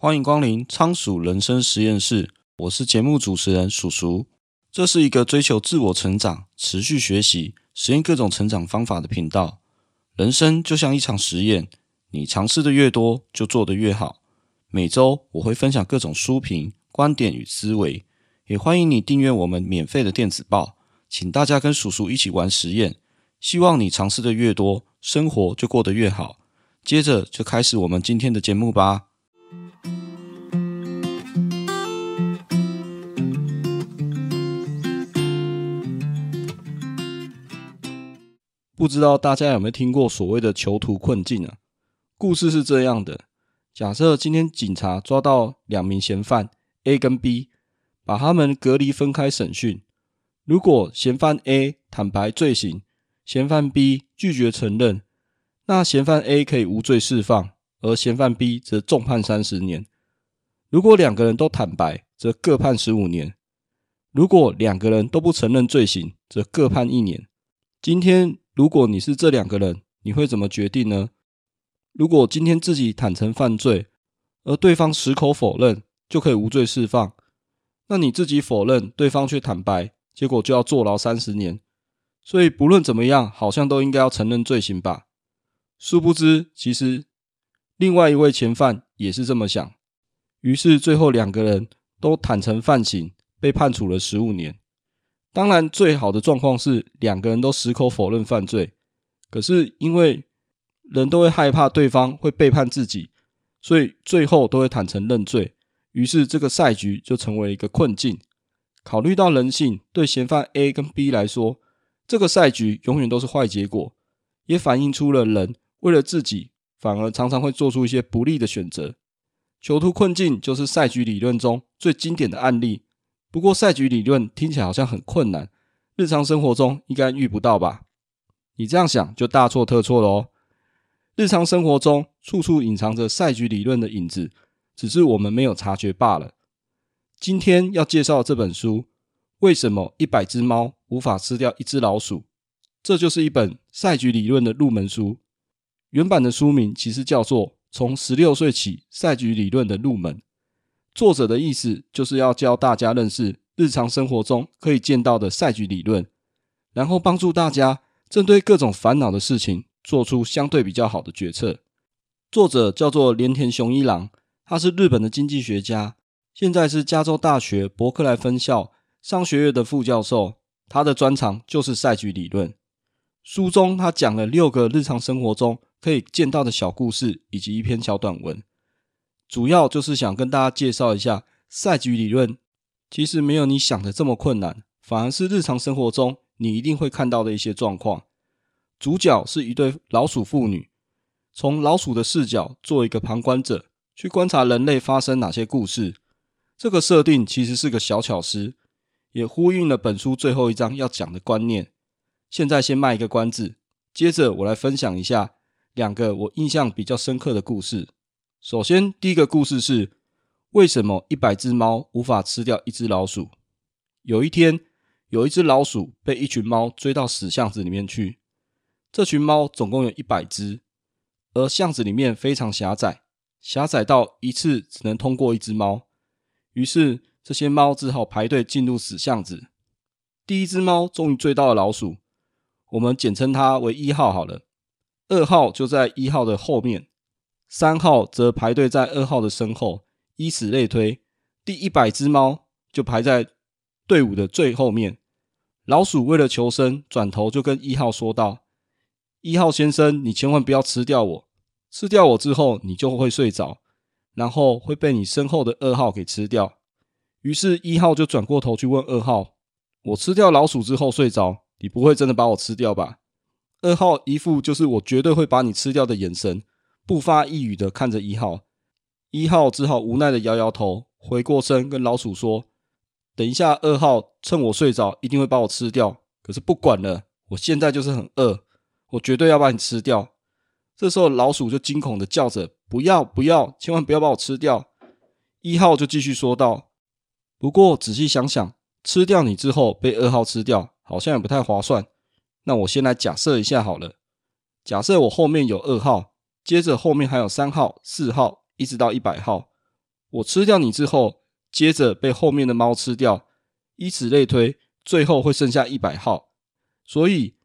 欢迎光临仓鼠人生实验室，我是节目主持人鼠鼠。这是一个追求自我成长、持续学习、实验各种成长方法的频道。人生就像一场实验，你尝试的越多，就做得越好。每周我会分享各种书评、观点与思维，也欢迎你订阅我们免费的电子报。请大家跟鼠鼠一起玩实验，希望你尝试的越多，生活就过得越好。接着就开始我们今天的节目吧。不知道大家有没有听过所谓的囚徒困境啊？故事是这样的：假设今天警察抓到两名嫌犯 A 跟 B，把他们隔离分开审讯。如果嫌犯 A 坦白罪行，嫌犯 B 拒绝承认，那嫌犯 A 可以无罪释放，而嫌犯 B 则重判三十年。如果两个人都坦白，则各判十五年；如果两个人都不承认罪行，则各判一年。今天。如果你是这两个人，你会怎么决定呢？如果今天自己坦诚犯罪，而对方矢口否认，就可以无罪释放。那你自己否认，对方却坦白，结果就要坐牢三十年。所以不论怎么样，好像都应该要承认罪行吧？殊不知，其实另外一位嫌犯也是这么想。于是最后两个人都坦诚犯行，被判处了十五年。当然，最好的状况是两个人都矢口否认犯罪。可是，因为人都会害怕对方会背叛自己，所以最后都会坦诚认罪。于是，这个赛局就成为一个困境。考虑到人性，对嫌犯 A 跟 B 来说，这个赛局永远都是坏结果，也反映出了人为了自己，反而常常会做出一些不利的选择。囚徒困境就是赛局理论中最经典的案例。不过赛局理论听起来好像很困难，日常生活中应该遇不到吧？你这样想就大错特错了哦。日常生活中处处隐藏着赛局理论的影子，只是我们没有察觉罢了。今天要介绍这本书，为什么一百只猫无法吃掉一只老鼠？这就是一本赛局理论的入门书。原版的书名其实叫做《从十六岁起赛局理论的入门》。作者的意思就是要教大家认识日常生活中可以见到的赛局理论，然后帮助大家针对各种烦恼的事情做出相对比较好的决策。作者叫做连田雄一郎，他是日本的经济学家，现在是加州大学伯克莱分校商学院的副教授。他的专长就是赛局理论。书中他讲了六个日常生活中可以见到的小故事，以及一篇小短文。主要就是想跟大家介绍一下赛局理论，其实没有你想的这么困难，反而是日常生活中你一定会看到的一些状况。主角是一对老鼠妇女，从老鼠的视角做一个旁观者，去观察人类发生哪些故事。这个设定其实是个小巧思，也呼应了本书最后一章要讲的观念。现在先卖一个关子，接着我来分享一下两个我印象比较深刻的故事。首先，第一个故事是为什么一百只猫无法吃掉一只老鼠？有一天，有一只老鼠被一群猫追到死巷子里面去。这群猫总共有一百只，而巷子里面非常狭窄，狭窄到一次只能通过一只猫。于是，这些猫只好排队进入死巷子。第一只猫终于追到了老鼠，我们简称它为一号好了。二号就在一号的后面。三号则排队在二号的身后，以此类推，第一百只猫就排在队伍的最后面。老鼠为了求生，转头就跟一号说道：“一号先生，你千万不要吃掉我，吃掉我之后，你就会睡着，然后会被你身后的二号给吃掉。”于是，一号就转过头去问二号：“我吃掉老鼠之后睡着，你不会真的把我吃掉吧？”二号一副就是我绝对会把你吃掉的眼神。不发一语的看着一号，一号只好无奈的摇摇头，回过身跟老鼠说：“等一下，二号趁我睡着，一定会把我吃掉。可是不管了，我现在就是很饿，我绝对要把你吃掉。”这时候老鼠就惊恐的叫着：“不要，不要，千万不要把我吃掉！”一号就继续说道：“不过仔细想想，吃掉你之后被二号吃掉，好像也不太划算。那我先来假设一下好了，假设我后面有二号。”接着后面还有三号、四号，一直到一百号。我吃掉你之后，接着被后面的猫吃掉，以此类推，最后会剩下一百号。所以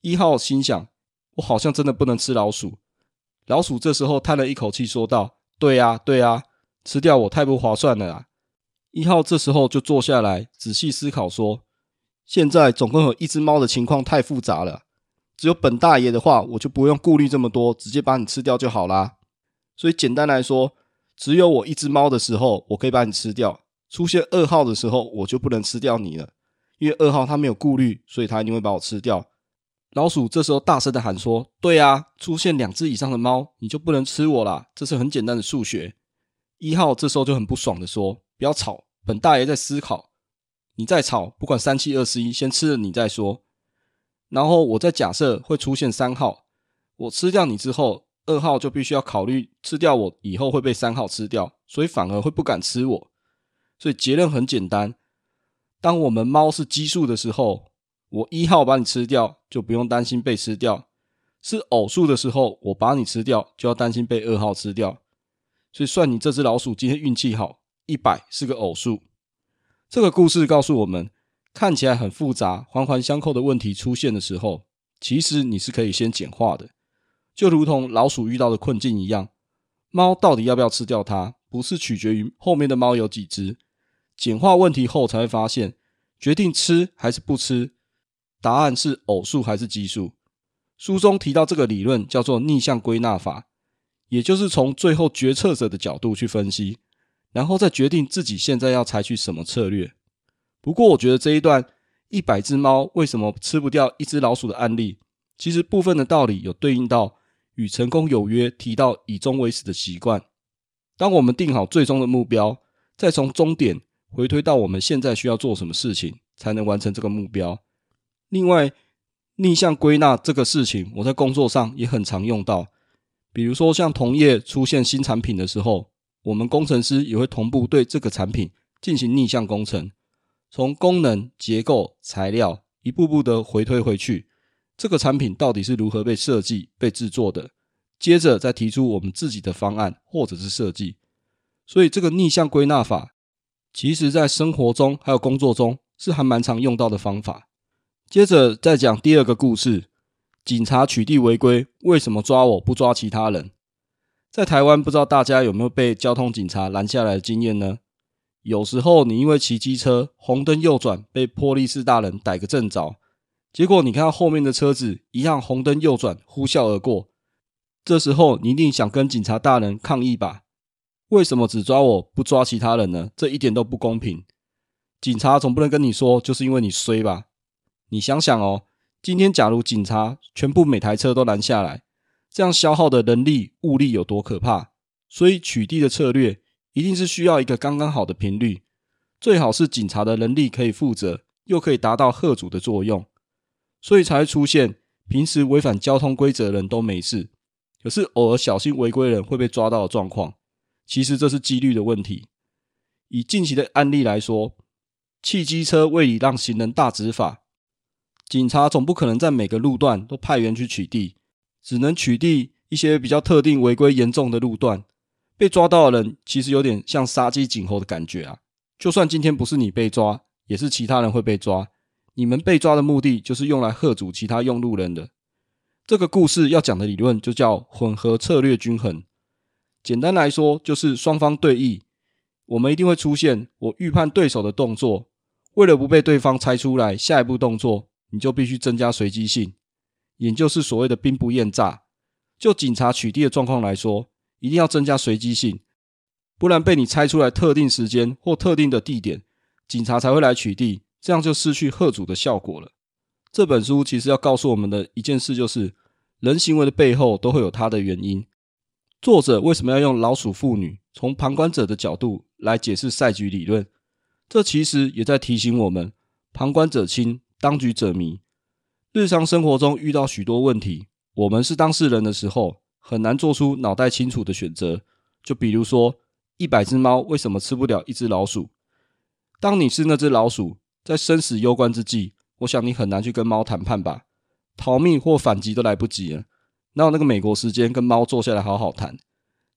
一号心想：我好像真的不能吃老鼠。老鼠这时候叹了一口气，说道：“对啊，对啊，吃掉我太不划算了啊！”一号这时候就坐下来仔细思考，说：“现在总共有一只猫的情况太复杂了，只有本大爷的话，我就不用顾虑这么多，直接把你吃掉就好啦。所以简单来说，只有我一只猫的时候，我可以把你吃掉；出现二号的时候，我就不能吃掉你了，因为二号他没有顾虑，所以他一定会把我吃掉。”老鼠这时候大声的喊说：“对啊，出现两只以上的猫，你就不能吃我啦。这是很简单的数学。”一号这时候就很不爽的说：“不要吵，本大爷在思考。你再吵，不管三七二十一，先吃了你再说。然后我再假设会出现三号，我吃掉你之后，二号就必须要考虑吃掉我以后会被三号吃掉，所以反而会不敢吃我。所以结论很简单：当我们猫是奇数的时候。”我一号把你吃掉，就不用担心被吃掉；是偶数的时候，我把你吃掉，就要担心被二号吃掉。所以算你这只老鼠今天运气好，一百是个偶数。这个故事告诉我们，看起来很复杂、环环相扣的问题出现的时候，其实你是可以先简化的。就如同老鼠遇到的困境一样，猫到底要不要吃掉它，不是取决于后面的猫有几只。简化问题后才会发现，决定吃还是不吃。答案是偶数还是奇数？书中提到这个理论叫做逆向归纳法，也就是从最后决策者的角度去分析，然后再决定自己现在要采取什么策略。不过，我觉得这一段一百只猫为什么吃不掉一只老鼠的案例，其实部分的道理有对应到与成功有约提到以终为始的习惯。当我们定好最终的目标，再从终点回推到我们现在需要做什么事情，才能完成这个目标。另外，逆向归纳这个事情，我在工作上也很常用到。比如说，像同业出现新产品的时候，我们工程师也会同步对这个产品进行逆向工程，从功能、结构、材料一步步的回推回去，这个产品到底是如何被设计、被制作的，接着再提出我们自己的方案或者是设计。所以，这个逆向归纳法，其实在生活中还有工作中是还蛮常用到的方法。接着再讲第二个故事：警察取缔违规，为什么抓我不抓其他人？在台湾，不知道大家有没有被交通警察拦下来的经验呢？有时候你因为骑机车红灯右转，被破力士大人逮个正着，结果你看到后面的车子一样红灯右转，呼啸而过。这时候你一定想跟警察大人抗议吧？为什么只抓我不抓其他人呢？这一点都不公平。警察总不能跟你说，就是因为你衰吧？你想想哦，今天假如警察全部每台车都拦下来，这样消耗的人力物力有多可怕？所以取缔的策略一定是需要一个刚刚好的频率，最好是警察的能力可以负责，又可以达到吓阻的作用，所以才会出现平时违反交通规则的人都没事，可是偶尔小心违规人会被抓到的状况。其实这是几率的问题。以近期的案例来说，汽机车未礼让行人大执法。警察总不可能在每个路段都派员去取缔，只能取缔一些比较特定违规严重的路段。被抓到的人其实有点像杀鸡儆猴的感觉啊！就算今天不是你被抓，也是其他人会被抓。你们被抓的目的就是用来吓阻其他用路人的。这个故事要讲的理论就叫混合策略均衡。简单来说，就是双方对弈，我们一定会出现我预判对手的动作，为了不被对方猜出来下一步动作。你就必须增加随机性，也就是所谓的兵不厌诈。就警察取缔的状况来说，一定要增加随机性，不然被你猜出来特定时间或特定的地点，警察才会来取缔，这样就失去贺主的效果了。这本书其实要告诉我们的一件事就是，人行为的背后都会有它的原因。作者为什么要用老鼠妇女从旁观者的角度来解释赛局理论？这其实也在提醒我们，旁观者清。当局者迷，日常生活中遇到许多问题，我们是当事人的时候，很难做出脑袋清楚的选择。就比如说，一百只猫为什么吃不了一只老鼠？当你是那只老鼠，在生死攸关之际，我想你很难去跟猫谈判吧？逃命或反击都来不及了，哪有那个美国时间跟猫坐下来好好谈？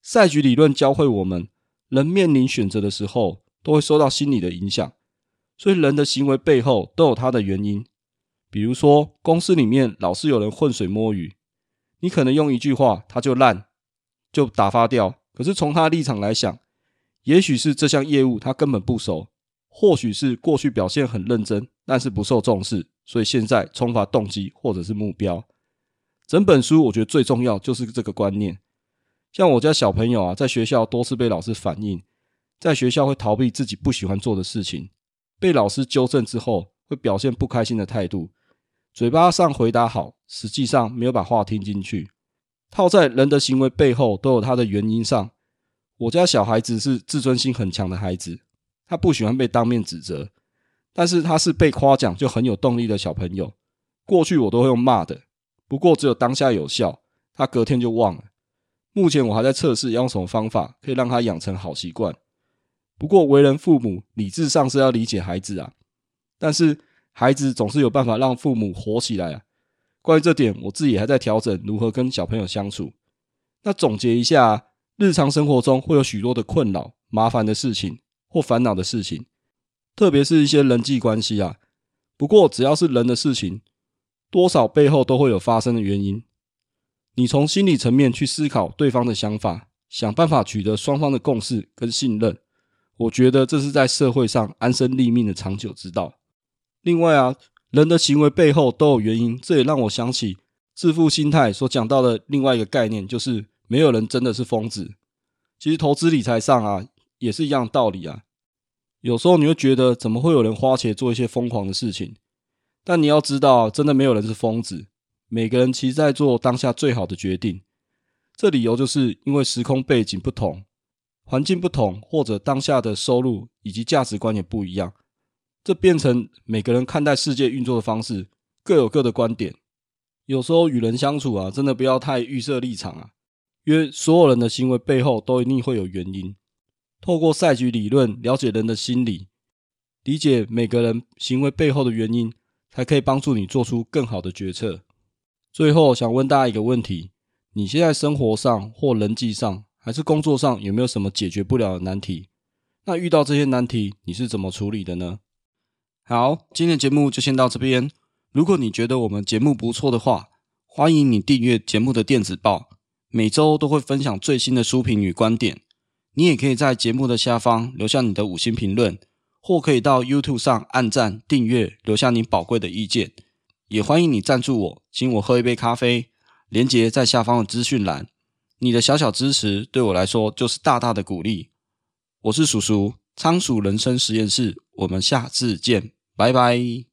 赛局理论教会我们，人面临选择的时候，都会受到心理的影响，所以人的行为背后都有它的原因。比如说，公司里面老是有人浑水摸鱼，你可能用一句话他就烂，就打发掉。可是从他的立场来想，也许是这项业务他根本不熟，或许是过去表现很认真，但是不受重视，所以现在充乏动机或者是目标。整本书我觉得最重要就是这个观念。像我家小朋友啊，在学校多次被老师反映，在学校会逃避自己不喜欢做的事情，被老师纠正之后会表现不开心的态度，嘴巴上回答好，实际上没有把话听进去。套在人的行为背后都有他的原因上。我家小孩子是自尊心很强的孩子，他不喜欢被当面指责，但是他是被夸奖就很有动力的小朋友。过去我都会用骂的，不过只有当下有效，他隔天就忘了。目前我还在测试要用什么方法可以让他养成好习惯。不过为人父母，理智上是要理解孩子啊，但是孩子总是有办法让父母活起来啊。关于这点，我自己还在调整如何跟小朋友相处。那总结一下，日常生活中会有许多的困扰、麻烦的事情或烦恼的事情，特别是一些人际关系啊。不过只要是人的事情，多少背后都会有发生的原因。你从心理层面去思考对方的想法，想办法取得双方的共识跟信任。我觉得这是在社会上安身立命的长久之道。另外啊，人的行为背后都有原因，这也让我想起致富心态所讲到的另外一个概念，就是没有人真的是疯子。其实投资理财上啊，也是一样道理啊。有时候你会觉得，怎么会有人花钱做一些疯狂的事情？但你要知道，真的没有人是疯子。每个人其实在做当下最好的决定，这理由就是因为时空背景不同、环境不同，或者当下的收入以及价值观也不一样，这变成每个人看待世界运作的方式各有各的观点。有时候与人相处啊，真的不要太预设立场啊，因为所有人的行为背后都一定会有原因。透过赛局理论了解人的心理，理解每个人行为背后的原因，才可以帮助你做出更好的决策。最后想问大家一个问题：你现在生活上或人际上，还是工作上，有没有什么解决不了的难题？那遇到这些难题，你是怎么处理的呢？好，今天的节目就先到这边。如果你觉得我们节目不错的话，欢迎你订阅节目的电子报，每周都会分享最新的书评与观点。你也可以在节目的下方留下你的五星评论，或可以到 YouTube 上按赞、订阅，留下你宝贵的意见。也欢迎你赞助我，请我喝一杯咖啡，连结在下方的资讯栏。你的小小支持对我来说就是大大的鼓励。我是叔叔，仓鼠人生实验室，我们下次见，拜拜。